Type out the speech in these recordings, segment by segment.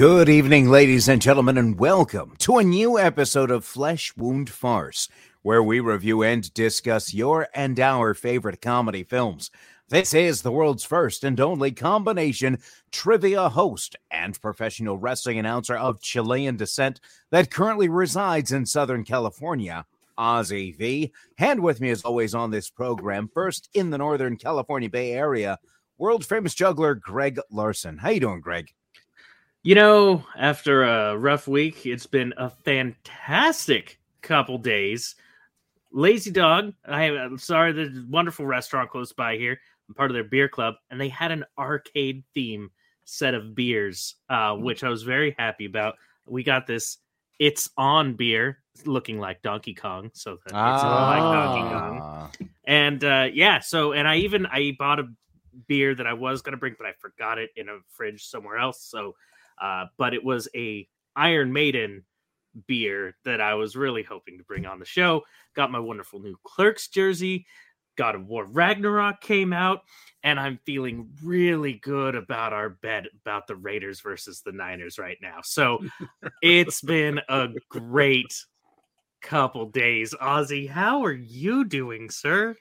Good evening, ladies and gentlemen, and welcome to a new episode of Flesh Wound Farce, where we review and discuss your and our favorite comedy films. This is the world's first and only combination trivia host and professional wrestling announcer of Chilean descent that currently resides in Southern California, Ozzy V. And with me, as always, on this program, first in the Northern California Bay Area, world famous juggler Greg Larson. How you doing, Greg? You know, after a rough week, it's been a fantastic couple days. Lazy Dog, I am sorry, there's a wonderful restaurant close by here. I'm part of their beer club, and they had an arcade theme set of beers, uh, Hmm. which I was very happy about. We got this It's On beer looking like Donkey Kong, so that it's like Donkey Kong. Ah. And uh, yeah, so and I even I bought a beer that I was gonna bring, but I forgot it in a fridge somewhere else. So, uh, but it was a Iron Maiden beer that I was really hoping to bring on the show. Got my wonderful new Clerks jersey. God of War Ragnarok came out, and I'm feeling really good about our bet about the Raiders versus the Niners right now. So it's been a great couple days. Ozzy, how are you doing, sir?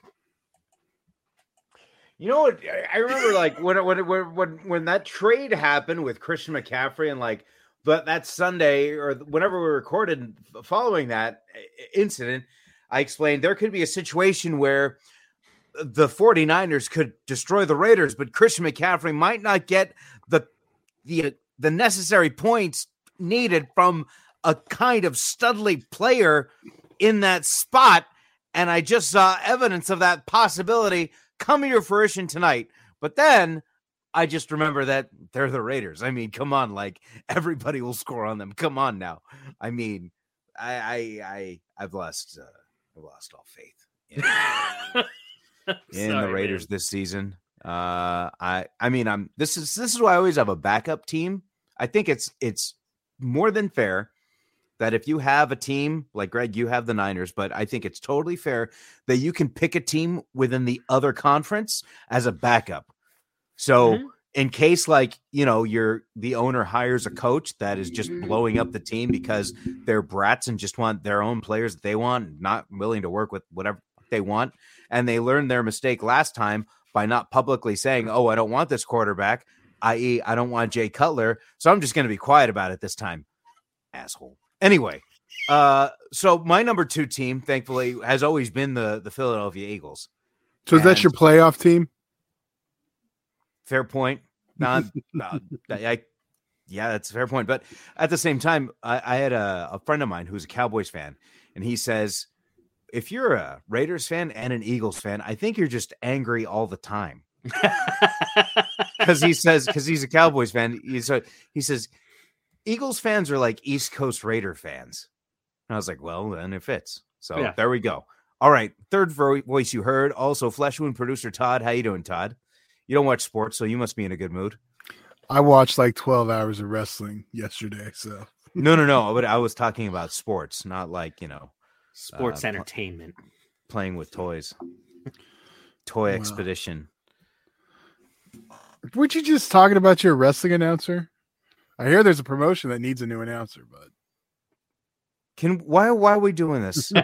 You know what? I- remember like when when when when that trade happened with Christian McCaffrey and like but that Sunday or whenever we recorded following that incident, I explained there could be a situation where the 49ers could destroy the Raiders, but Christian McCaffrey might not get the the uh, the necessary points needed from a kind of studly player in that spot. And I just saw evidence of that possibility coming to fruition tonight. But then I just remember that they're the Raiders. I mean, come on, like everybody will score on them. Come on now. I mean, I I, I I've lost uh, I've lost all faith in, in the Raiders man. this season. Uh I I mean I'm this is this is why I always have a backup team. I think it's it's more than fair that if you have a team like Greg, you have the Niners, but I think it's totally fair that you can pick a team within the other conference as a backup. So Mhm. in case like, you know, you're the owner hires a coach that is just blowing up the team because they're brats and just want their own players that they want, not willing to work with whatever they want, and they learned their mistake last time by not publicly saying, "Oh, I don't want this quarterback," i.e., I don't want Jay Cutler, so I'm just going to be quiet about it this time. Asshole. Anyway, uh, so my number two team, thankfully, has always been the the Philadelphia Eagles. So is that your playoff team? Fair point. Not, uh, I, yeah, that's a fair point. But at the same time, I, I had a, a friend of mine who's a Cowboys fan, and he says, if you're a Raiders fan and an Eagles fan, I think you're just angry all the time. Because he says, because he's a Cowboys fan, he, so he says, Eagles fans are like East Coast Raider fans. And I was like, well, then it fits. So Yeah. there we go. All right, third voice you heard, also Flesh Wound producer Todd. How you doing, Todd? You don't watch sports, so you must be in a good mood. I watched like 12 hours of wrestling yesterday. So No, no, no. But I was talking about sports, not like you know Sports Uh, entertainment. playing with toys. Toy Wow. expedition. weren't you just talking about your wrestling announcer? I hear there's a promotion that needs a new announcer, but Can why why are we doing this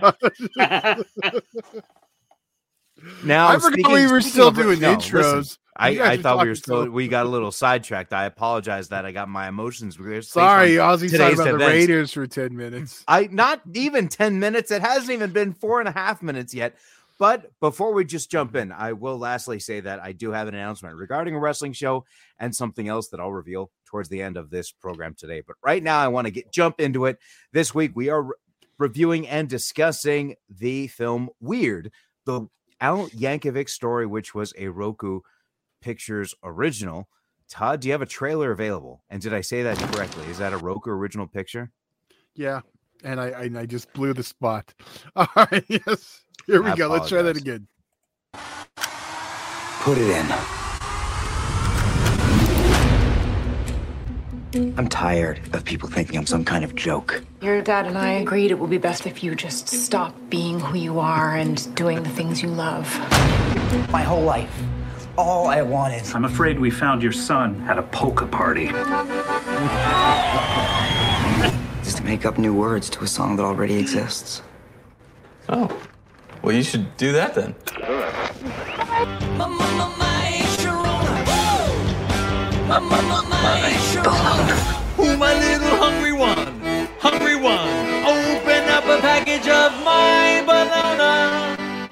now? I forgot speaking- we were still of- doing no, intros. listen, I, I thought we were still so- we got a little sidetracked. I apologize that I got my emotions. we were Sorry, on Ozzy's today's talking about the events. Raiders for 10 minutes. I not even 10 minutes. It hasn't even been four and a half minutes yet. But before we just jump in, I will lastly say that I do have an announcement regarding a wrestling show and something else that I'll reveal towards the end of this program today. But right now, I want to get jump into it. This week, we are re- reviewing and discussing the film Weird, the Al Yankovic story, which was a Roku Pictures original. Todd, do you have a trailer available? And did I say that correctly? Is that a Roku original picture? Yeah. And I, I I just blew the spot. All right, yes. Here we I go. Let's try that again. Put it in. I'm tired of people thinking I'm some kind of joke. Your dad and I agreed it would be best if you just stop being who you are and doing the things you love. My whole life, all I wanted. I'm afraid we found your son at a polka party. Just to make up new words to a song that already exists. Oh. Well, you should do that then. Who my banana.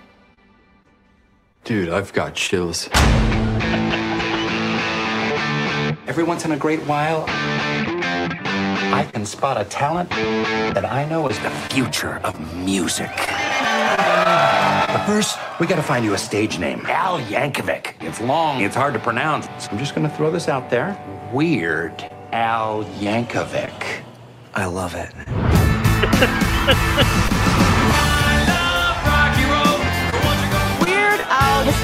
Dude, I've got chills. Every once in a great while, I can spot a talent that I know is the future of music. But first, we gotta find you a stage name. Al Yankovic. It's long, it's hard to pronounce. So I'm just gonna throw this out there. Weird Al Yankovic. I love it.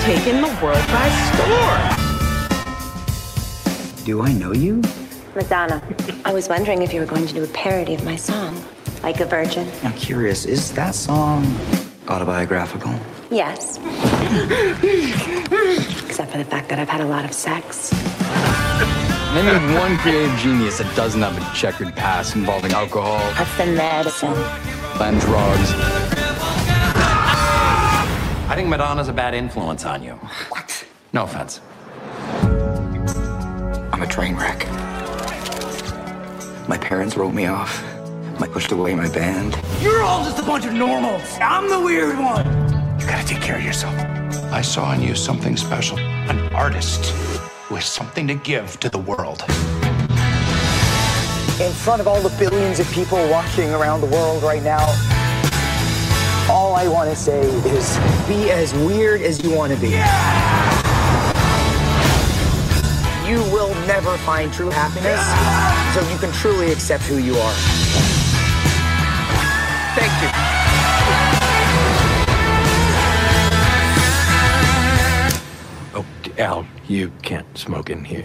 taken the world by storm. Do I know you? Madonna, I was wondering if you were going to do a parody of my song, Like a Virgin. I'm curious, is that song autobiographical? Yes. Except for the fact that I've had a lot of sex. Name one creative genius that doesn't have a checkered past involving alcohol That's the medicine. and drugs. I think Madonna's a bad influence on you. What? No offense. I'm a train wreck. My parents wrote me off. I pushed away my band. You're all just a bunch of normals. I'm the weird one. You gotta take care of yourself. I saw in you something special. An artist who has something to give to the world. In front of all the billions of people watching around the world right now, all I want to say is be as weird as you want to be. You will never find true happiness, so you can truly accept who you are. Thank you. Oh, Al, you can't smoke in here.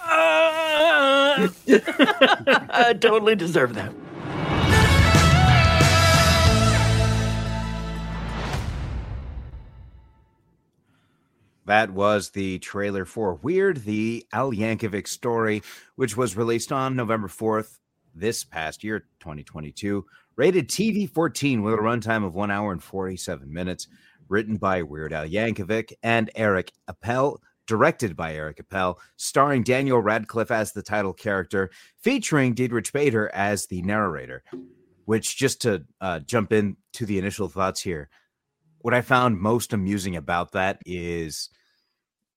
I uh, totally deserve that. That was the trailer for Weird, the Al Yankovic story, which was released on November 4th this past year, 2022. Rated TV 14 with a runtime of one hour and 47 minutes. Written by Weird Al Yankovic and Eric Appel. Directed by Eric Appel, starring Daniel Radcliffe as the title character, featuring Diedrich Bader as the narrator. Which, just to uh, jump in to the initial thoughts here, what I found most amusing about that is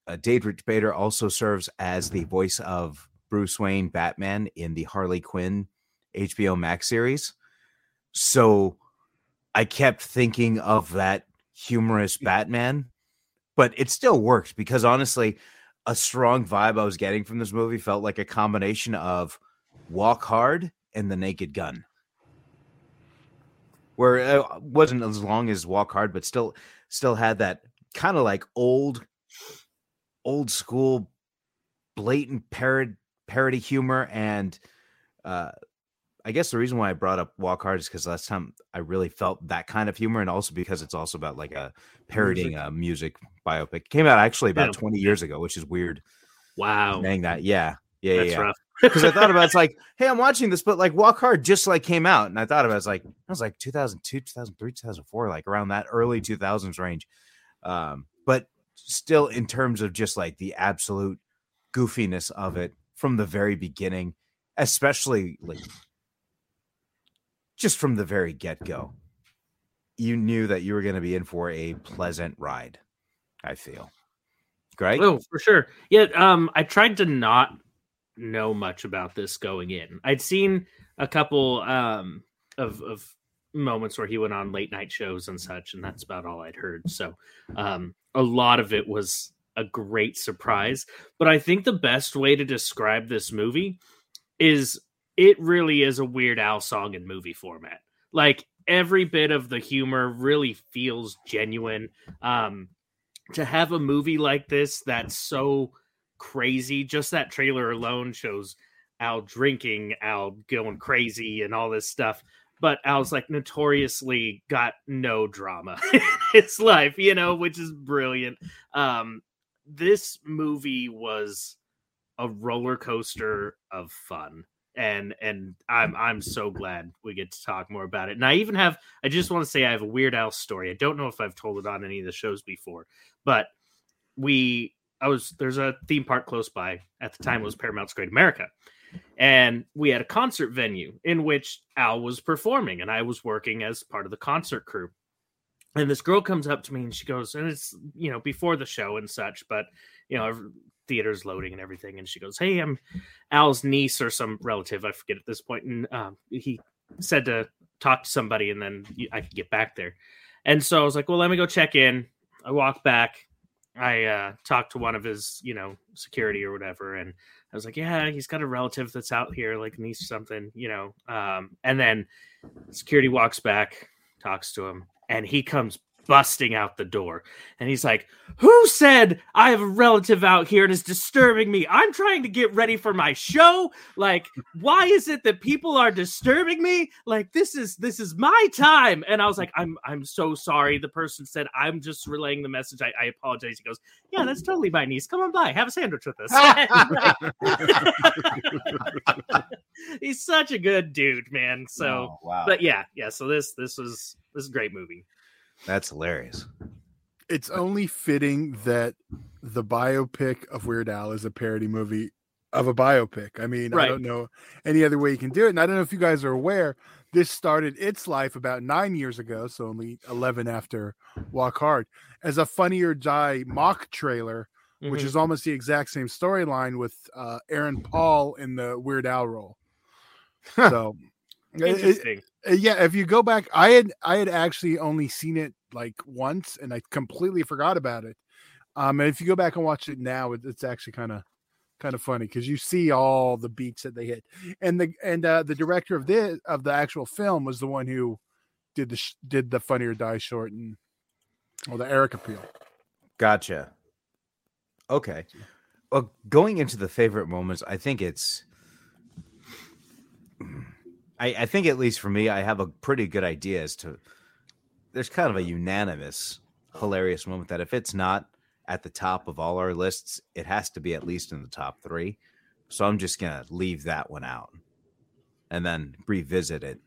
uh, Diedrich Bader also serves as the voice of Bruce Wayne Batman in the Harley Quinn HBO Max series. So I kept thinking of that humorous Batman, but it still worked because honestly, a strong vibe I was getting from this movie felt like a combination of Walk Hard and The Naked Gun where it wasn't as long as Walk Hard, but still still had that kind of like old old school blatant parody parody humor and uh I guess the reason why I brought up Walk Hard is because last time I really felt that kind of humor, and also because it's also about like a parodying a music biopic. It came out actually about Yeah. 20 years ago, which is weird. Wow. Dang that, yeah, yeah, That's yeah. rough. Because I thought about it's like, hey, I'm watching this, but like Walk Hard just like came out, and I thought about it, it's like I was like 2002, 2003, 2004, like around that early 2000s range. Um, but still, in terms of just like the absolute goofiness of it from the very beginning, especially like just from the very get go, you knew that you were going to be in for a pleasant ride. I feel. Great. Oh, for sure. Yeah, um, I tried to not know much about this going in. I'd seen a couple um of of moments where he went on late night shows and such, and that's about all I'd heard. So um a lot of it was a great surprise. But I think the best way to describe this movie is it really is a Weird Al song in movie format. Like every bit of the humor really feels genuine. Um to have a movie like this that's so crazy, just that trailer alone shows Al drinking, Al going crazy, and all this stuff. But Al's like notoriously got no drama in his life, you know, which is brilliant. Um, this movie was a roller coaster of fun and and I'm I'm so glad we get to talk more about it. And I even have I just want to say I have a Weird Al story. I don't know if I've told it on any of the shows before, but we I was there's a theme park close by. At the time it was Paramount's Great America. And we had a concert venue in which Al was performing and I was working as part of the concert crew. And this girl comes up to me and she goes, and it's you know before the show and such, but you know theater's loading and everything. And she goes, Hey, I'm Al's niece or some relative. I forget at this point. And um, he said to talk to somebody and then I could get back there. And so I was like, Well, let me go check in. I walk back. I uh, talked to one of his, you know, security or whatever. And I was like, Yeah, he's got a relative that's out here, like niece something, you know. Um, and then security walks back, talks to him, and he comes busting out the door. And he's like, Who said I have a relative out here and is disturbing me? I'm trying to get ready for my show. Like, why is it that people are disturbing me? Like, this is this is my time. And I was like, I'm I'm so sorry. The person said, I'm just relaying the message. I, I apologize. He goes, Yeah, that's totally my niece. Come on by, have a sandwich with us. he's such a good dude, man. So Oh, wow. but yeah, yeah. So this this was this is a great movie. That's hilarious. It's only fitting that the biopic of Weird Al is a parody movie of a biopic. I mean, I don't know any other way you can do it. And I don't know if you guys are aware, this started its life about nine years ago, so only 11 after Walk Hard, as a Funny or Die mock trailer, which Mhm. is almost the exact same storyline with uh, Aaron Paul in the Weird Al role. So, it- it- uh, yeah if you go back i had i had actually only seen it like once and i completely forgot about it um and if you go back and watch it now it, it's actually kind of kind of funny because you see all the beats that they hit and the and uh the director of this of the actual film was the one who did the sh- did the funny or die short and well the eric appel Gotcha. Okay. Well, going into the favorite moments, I think it's. I, I think at least for me, I have a pretty good idea as to. There's kind of a unanimous hilarious moment that if it's not at the top of all our lists, it has to be at least in the top three. So I'm just gonna leave that one out, and then revisit it,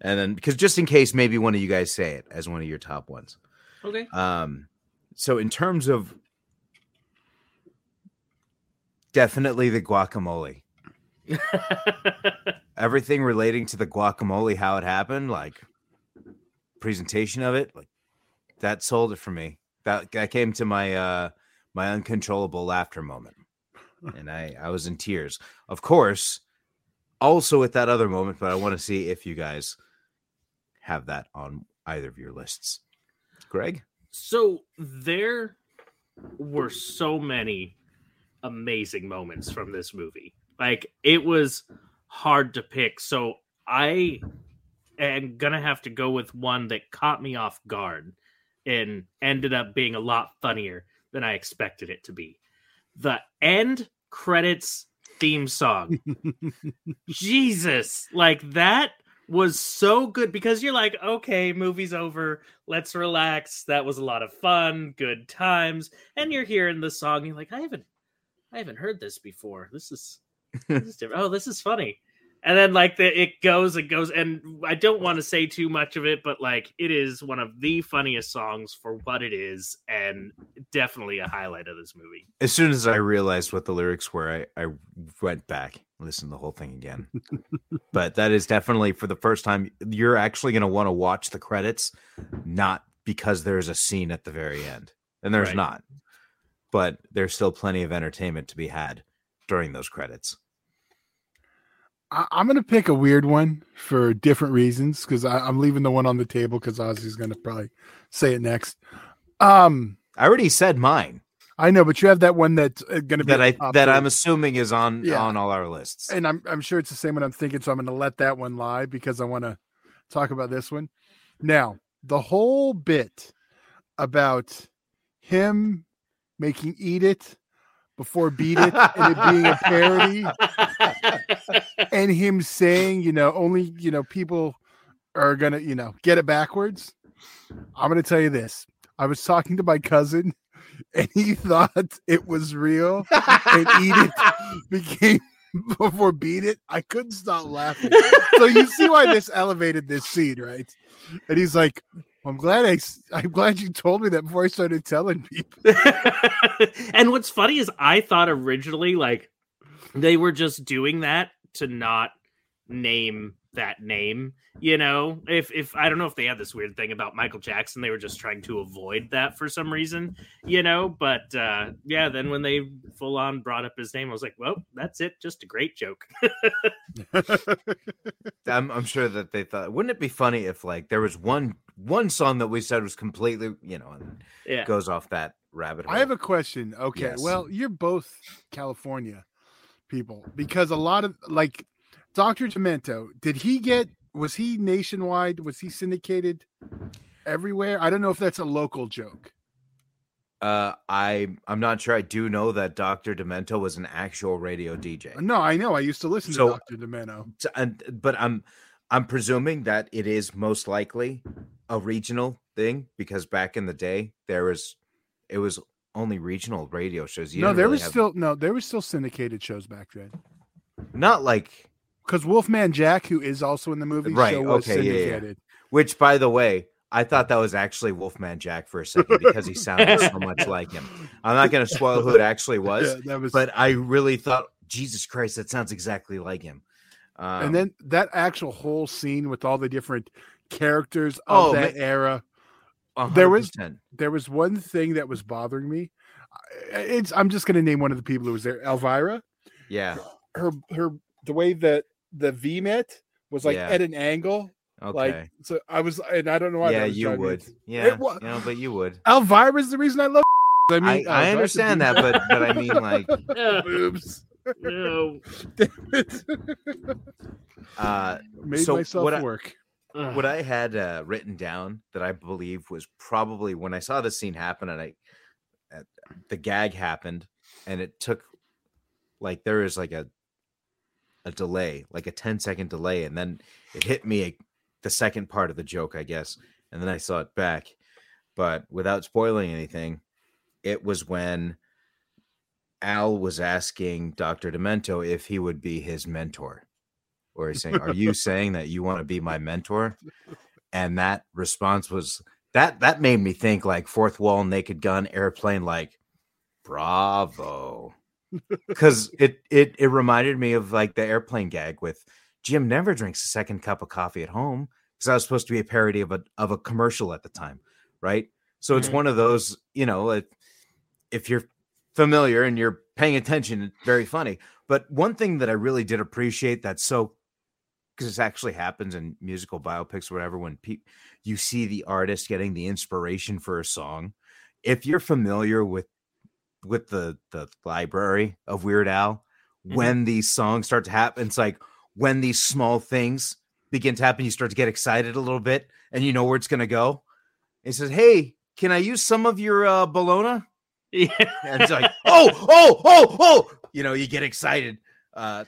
and then because just in case maybe one of you guys say it as one of your top ones. Okay. Um, so in terms of definitely the guacamole, everything relating to the guacamole, how it happened, like presentation of it, like that sold it for me. That that came to my uh my uncontrollable laughter moment, and I I was in tears. Of course, also at that other moment, but I want to see if you guys have that on either of your lists. Greg. So there were so many amazing moments from this movie. Like it was hard to pick. So I am gonna have to go with one that caught me off guard and ended up being a lot funnier than I expected it to be. The end credits theme song. Jesus, like that was so good because you're like, okay, movie's over. Let's relax. That was a lot of fun, good times. And you're hearing the song. You're like, I haven't, I haven't heard this before. This is, this. Oh, this is funny. And then like the it goes and goes, and I don't want to say too much of it, but like it is one of the funniest songs for what it is, and definitely a highlight of this movie. As soon as I realized what the lyrics were, I, I went back, listened to the whole thing again. but that is definitely for the first time you're actually going to want to watch the credits, not because there's a scene at the very end, and there's Right. not, but there's still plenty of entertainment to be had during those credits. I, I'm gonna pick a weird one for different reasons because I'm leaving the one on the table because Ozzy's gonna probably say it next. Um, I already said mine I know, but you have that one that's uh, gonna be that I that i I'm assuming is on Yeah. on all our lists. and I'm I'm sure it's the same one I'm thinking, so I'm gonna let that one lie because I want to talk about this one. Now, the whole bit about him making "Eat It" before "Beat It" and it being a parody, and him saying, you know, only you know people are gonna you know get it backwards. I'm gonna tell you this. I was talking to my cousin and he thought it was real, and eat it became before beat it. I couldn't stop laughing. so you see why this elevated this scene, right? And he's like, "I'm glad I, I'm glad you told me that before I started telling people." and what's funny is I thought originally like they were just doing that to not name that name. You know, if if I don't know if they had this weird thing about Michael Jackson, they were just trying to avoid that for some reason. You know, but uh yeah, then when they full on brought up his name, I was like, well, that's it. Just a great joke. I'm, I'm sure that they thought, wouldn't it be funny if like there was one one song that we said was completely, you know, and Yeah. goes off that rabbit hole. I have a question. Okay, Yes. well, you're both California people because a lot of like Dr. Demento, did he get was he nationwide? Was he syndicated everywhere? I don't know if that's a local joke. Uh, I I'm not sure. I do know that Dr. Demento was an actual radio DJ. No, I know. I used to listen So- to Dr. Demento. T- and but I'm I'm presuming that it is most likely a regional thing because back in the day there was it was only regional radio shows. You no, there really was have- still no, there was still syndicated shows back then. not like Because Wolfman Jack, who is also in the movie, right. show was Okay, yeah, yeah. Which, by the way, I thought that was actually Wolfman Jack for a second because he sounded so much like him. I'm not going to spoil who it actually was, Yeah, that was- but I really thought, Jesus Christ, that sounds exactly like him. Um, and then that actual whole scene with all the different characters of Oh, that man. era. There was 100%. there was one thing that was bothering me. It's I'm just going to name one of the people who was there, Elvira. yeah, Her her the way that the V met was like Yeah. at an angle. Like Okay. so, I was, and I don't know why. that yeah, you would, ins- yeah, It wa- you know, but you would. Elvira's the reason I love. I mean, I, oh, I to understand that, but but I mean, like, boobs. no. uh, Made so myself what I- work. what I had uh, written down that I believe was probably when I saw the scene happen and I uh, the gag happened and it took like there is like a a delay, like a 10 second delay, and then it hit me a, the second part of the joke, I guess, and then I saw it back. But without spoiling anything, it was when Al was asking Dr. Demento if he would be his mentor. Or he's saying, Are you saying that you want to be my mentor? And that response was that that made me think like fourth wall, naked gun, airplane, like bravo. Cause it it it reminded me of like the airplane gag with Jim never drinks a second cup of coffee at home. Because that was supposed to be a parody of a of a commercial at the time, right? So it's Mhm. one of those, you know, if you're familiar and you're paying attention, it's very funny. But one thing that I really did appreciate that's so because this actually happens in musical biopics or whatever when pe- you see the artist getting the inspiration for a song. If you're familiar with with the the library of Weird Al, Mhm. when these songs start to happen, it's like when these small things begin to happen, you start to get excited a little bit and you know where it's gonna go. He says, Hey, can I use some of your uh bologna? Yeah. and it's like, oh, oh, oh, oh, you know, you get excited. Uh,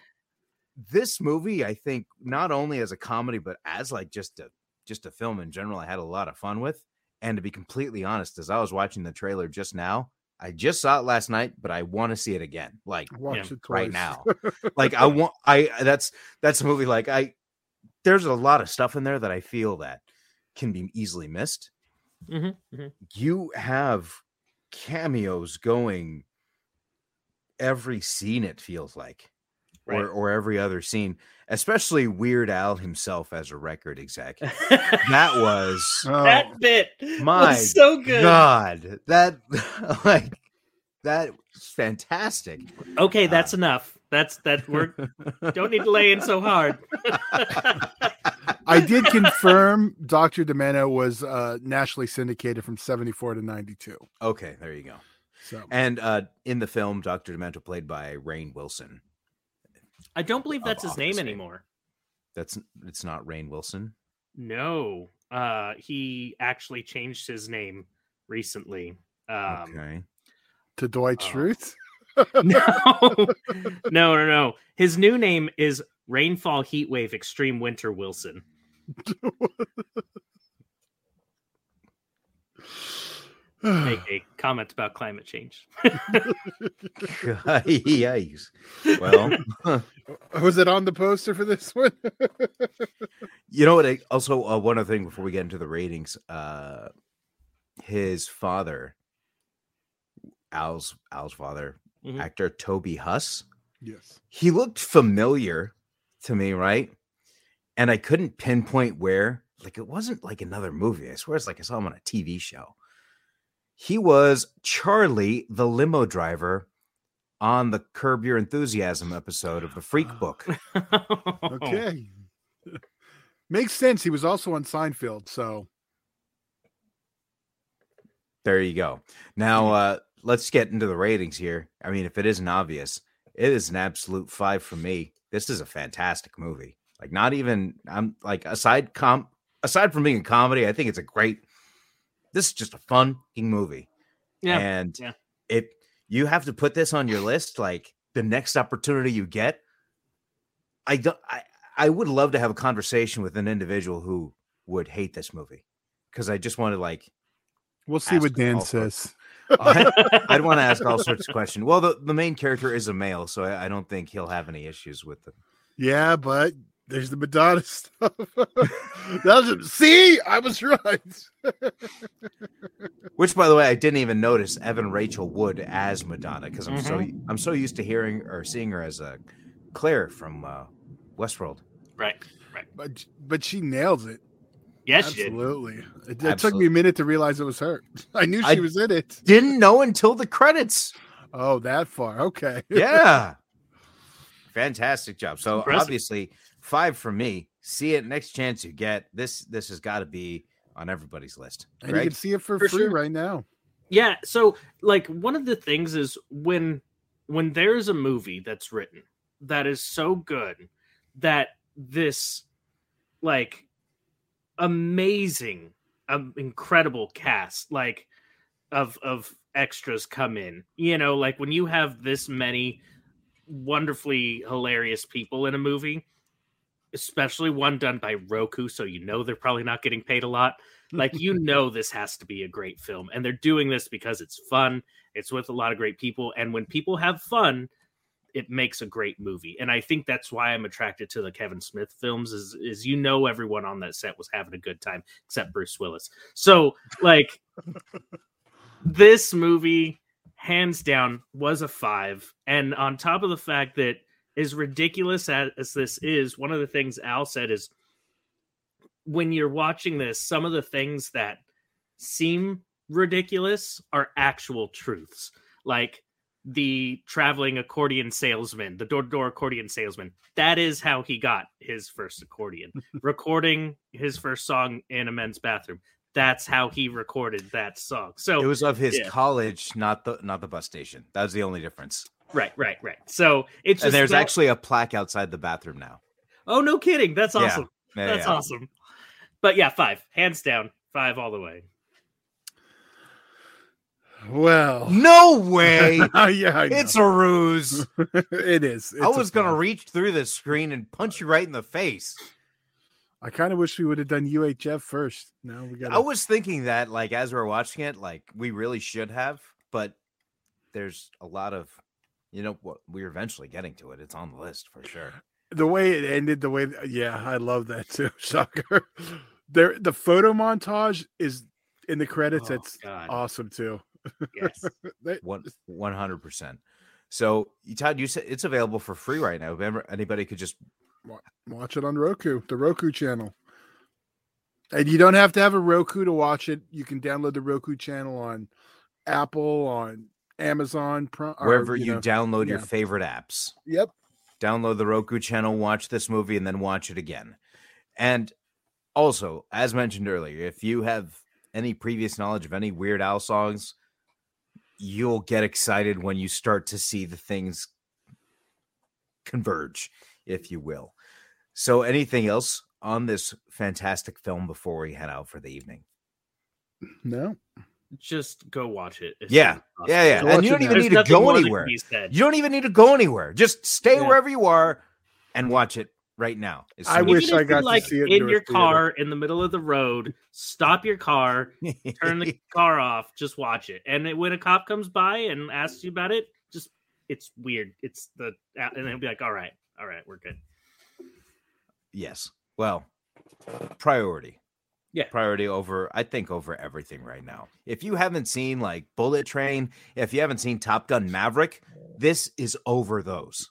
this movie, I think, not only as a comedy, but as like just a just a film in general, I had a lot of fun with. And to be completely honest, as I was watching the trailer just now, I just saw it last night, but I want to see it again, like I watched Yeah, it right now. like I want, I that's that's a movie. Like I, there's a lot of stuff in there that I feel that can be easily missed Mhm, mhm. you have cameos going every scene it feels like Right. or or every other scene especially weird al himself as a record exec that was Oh, that bit my was so good. god that like that fantastic Okay, that's uh, enough. That's that we're don't need to lay in so hard. I did confirm Dr. Demento was uh, nationally syndicated from 74 to 92. okay there you go So and uh in the film dr demento played by rainn wilson I don't believe that's his name Office fame. anymore. that's it's not rainn wilson No, uh, he actually changed his name recently. Um, okay to Dwight. Schrute. no, no, no, no. His new name is Rainfall Heatwave Extreme Winter Wilson. make a comment about climate change. Yikes. Well, Was it on the poster for this one? you know what? I- Also, uh, one other thing before we get into the ratings, uh, his father, Al's Al's father, Mhm. actor Toby Huss, yes. he looked familiar to me, right? And I couldn't pinpoint where. Like it wasn't like another movie. I swear it's like I saw him on a TV show. He was Charlie, the limo driver, on the Curb Your Enthusiasm episode of the Freak Book. Okay. Makes sense. He was also on Seinfeld, so There you go. Now uh let's get into the ratings here. I mean, if it isn't obvious, it is an absolute five for me. This is a fantastic movie. Like, not even I'm like aside com aside from being a comedy, I think it's a great. This is just a fun movie. Yeah, and yeah. if you have to put this on your list, like the next opportunity you get, I don't. I I would love to have a conversation with an individual who would hate this movie because I just want to like we'll see what Dan all sorts. says. I, I'd want to ask all sorts of questions. Well, the, the main character is a male, so I, I don't think he'll have any issues with it. Yeah, but there's the Madonna stuff. that was, see, I was right. Which, by the way, I didn't even notice Evan Rachel Wood as Madonna because I'm so I'm so used to hearing or seeing her as a Claire from uh, Westworld. right, right. but but she nails it. Yes, she did. Absolutely. It, it took me a minute to realize it was her. I knew she I- was in it. Didn't know until the credits. Oh, that far. Okay. Yeah, fantastic job. So Impressive. obviously, five for me. See it next chance you get. This this has got to be on everybody's list. and you can see it for, For free sure. right now. Yeah, so like one of the things is when when there's a movie that's written that is so good that this like amazing um, incredible cast like of of extras come in. You know like when you have this many wonderfully hilarious people in a movie especially one done by Roku so you know they're probably not getting paid a lot like you know this has to be a great film and they're doing this because it's fun it's with a lot of great people and when people have fun it makes a great movie. And i think that's why i'm attracted to the kevin smith films is is you know everyone on that set was having a good time except bruce willis. So like this movie hands down was a five. And on top of the fact that as ridiculous as, as this is one of the things al said is when you're watching this, some of the things that seem ridiculous are actual truths. Like the traveling accordion salesman, the door to door accordion salesman. That is how he got his first accordion. Recording his first song in a men's bathroom. That's how he recorded that song. So It was of his yeah. college, not the not the bus station. That was the only difference. right, right, right. So it's just And there's that- actually a plaque outside the bathroom now. oh no kidding. That's awesome. Yeah, That's yeah. awesome. But yeah, five hands down, five all the way. Well, No way. yeah, I it's a ruse. it is. I It's a was gonna fun. reach through this screen and punch you right in the face. I kind of wish we would have done UHF first. Now we got. I was thinking that, like, as we are watching it, like, we really should have, but there's a lot of, you know, what we're eventually getting to it. It's on the list for sure. the way it ended. The way, yeah, I love that too. Shocker. There, the photo montage is in the credits. Oh, it's God. awesome too. Yes. One hundred percent. So, Todd, you said it's available for free right now. Remember, anybody could just watch it on Roku, the Roku channel. And you don't have to have a Roku to watch it. You can download the Roku channel on Apple, on Amazon, or, wherever you, know. download your favorite apps. Yep. download the Roku channel, watch this movie, and then watch it again. And also, as mentioned earlier, if you have any previous knowledge of any Weird Al songs, you'll get excited when you start to see the things converge, if you will. So, anything else on this fantastic film before we head out for the evening? No. Just go watch it. as Yeah, soon as yeah, yeah. Go And you don't now. even There's need to go more that can anywhere. You don't even need to go anywhere. Just stay Yeah. wherever you are and watch it right now. as I soon as wish I If got you're, to like see it in in a your theater. car in the middle of the road. Stop your car, turn the car off, just watch it. And it- when a cop comes by and asks you about it, just it's weird. It's the and they'll be like, "All right, all right, we're good." Yes. Well, priority. Yeah. Priority over, I think, over everything right now. If you haven't seen like Bullet Train, if you haven't seen Top Gun Maverick, this is over those.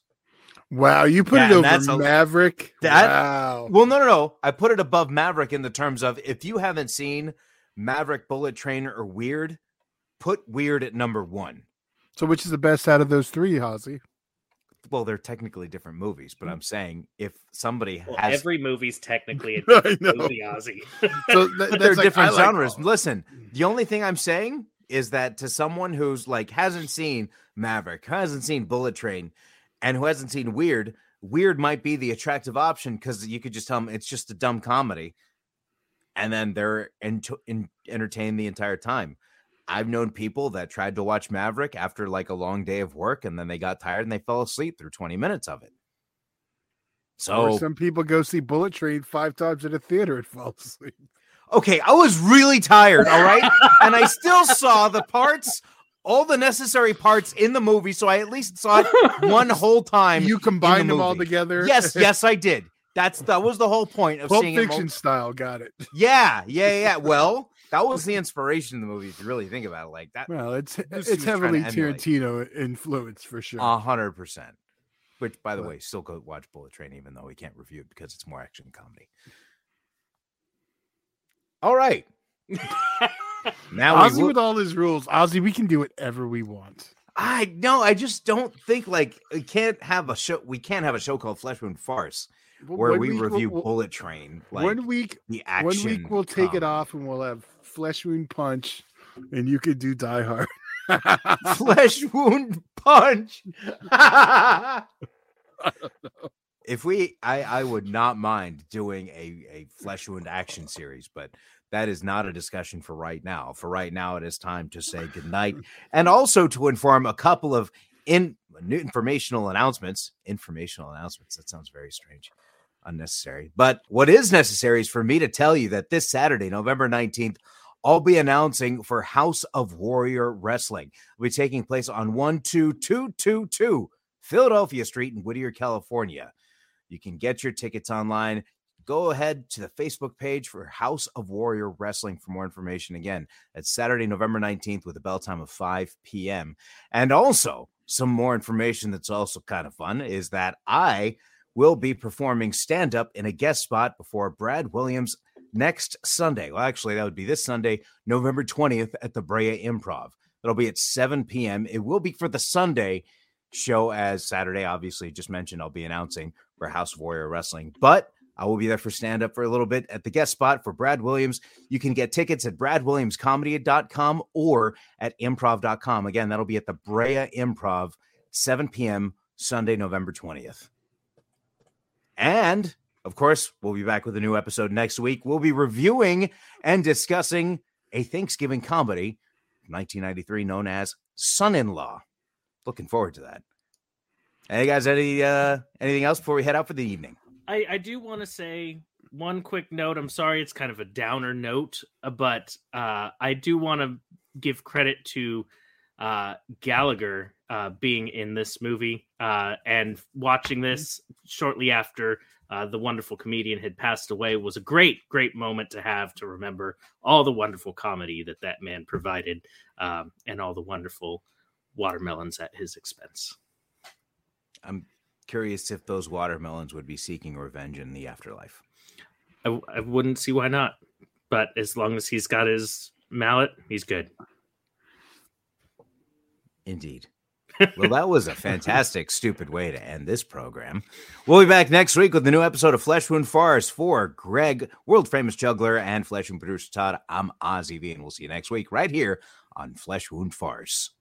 Wow, you put Yeah, it and that's over a- Maverick. That- wow. Well, no, no, no. I put it above Maverick in the terms of if you haven't seen Maverick, Bullet Train, or Weird, put Weird at number one. So which is the best out of those three, Hazy? Well, they're technically different movies, but I'm saying if somebody Well, has every movie's technically a I different movie, Ozzy. So th- but they're like- different like genres. all- Listen, the only thing I'm saying is that to someone who's like hasn't seen Maverick, hasn't seen Bullet Train, and who hasn't seen Weird, Weird might be the attractive option because you could just tell them it's just a dumb comedy, and then they're ent- in- entertained the entire time. I've known people that tried to watch Maverick after like a long day of work, and then they got tired and they fell asleep through 20 minutes of it. Or So some people go see Bullet Train five times at a theater and fall asleep. Okay, I was really tired, all right? and I still saw the parts, all the necessary parts in the movie, so I at least saw it one whole time. You in the combined them all together. Yes, yes, I did. That's that was the whole point of Pulp seeing it. Fiction mul- style. Got it. yeah, yeah, yeah. Well, that was the inspiration of the movie. If you really think about it, like that, Well, it's it's heavily. Tarantino influence for sure. a hundred percent. Which, by the way, still go watch Bullet Train, even though we can't review it because it's more action comedy. All right. Now Ozzy will- with all his rules. Ozzy, we can do whatever we want. I no, I just don't think like we can't have a show. We can't have a show called Flesh Wound Farce where one we week review we'll- Bullet Train. Like one week, the action. one week we'll take it off and we'll have Flesh Wound Punch, and you could do Die Hard. Flesh Wound Punch. if we, I, I would not mind doing a a Flesh Wound action series, but that is not a discussion for right now. For right now, it is time to say goodnight and also to inform a couple of in new informational announcements. Informational announcements. That sounds very strange, unnecessary. But what is necessary is for me to tell you that this Saturday, November 19th, I'll be announcing for House of Warrior Wrestling. Will be taking place on 12222 Philadelphia Street in Whittier, California. You can get your tickets online. Go ahead to the Facebook page for House of Warrior Wrestling for more information. Again, that's Saturday, November 19th with a bell time of 5 p.m. And also, some more information that's also kind of fun is that I will be performing stand up in a guest spot before Brad Williams next Sunday. Well, actually, that would be this Sunday, November 20th at the Brea Improv. It'll be at 7 p.m. It will be for the Sunday show as Saturday. Obviously, just mentioned I'll be announcing for House of Warrior Wrestling, but I will be there for stand up for a little bit at the guest spot for Brad Williams. You can get tickets at bradwilliamscomedy.com or at improv.com. Again, that'll be at the Brea Improv, 7 p.m. Sunday, November 20th. And of course, we'll be back with a new episode next week. We'll be reviewing and discussing a Thanksgiving comedy, 1993, known as Son in Law. Looking forward to that. Hey guys, any uh anything else before we head out for the evening? I, I do want to say one quick note. I'm sorry, it's kind of a downer note, uh, but uh, I do want to give credit to uh, Gallagher uh, being in this movie uh, and watching this shortly after uh, the wonderful comedian had passed away was a great, great moment to have to remember all the wonderful comedy that that man provided um, and all the wonderful watermelons at his expense. I'm curious if those watermelons would be seeking revenge in the afterlife. I, I wouldn't see why not. But as long as he's got his mallet, he's good. Indeed. Well, that was a fantastic, stupid way to end this program. We'll be back next week with a new episode of Flesh Wound Farce for Greg, world famous juggler, and Flesh Wound producer Todd. I'm Ozzy V, and we'll see you next week right here on Flesh Wound Farce.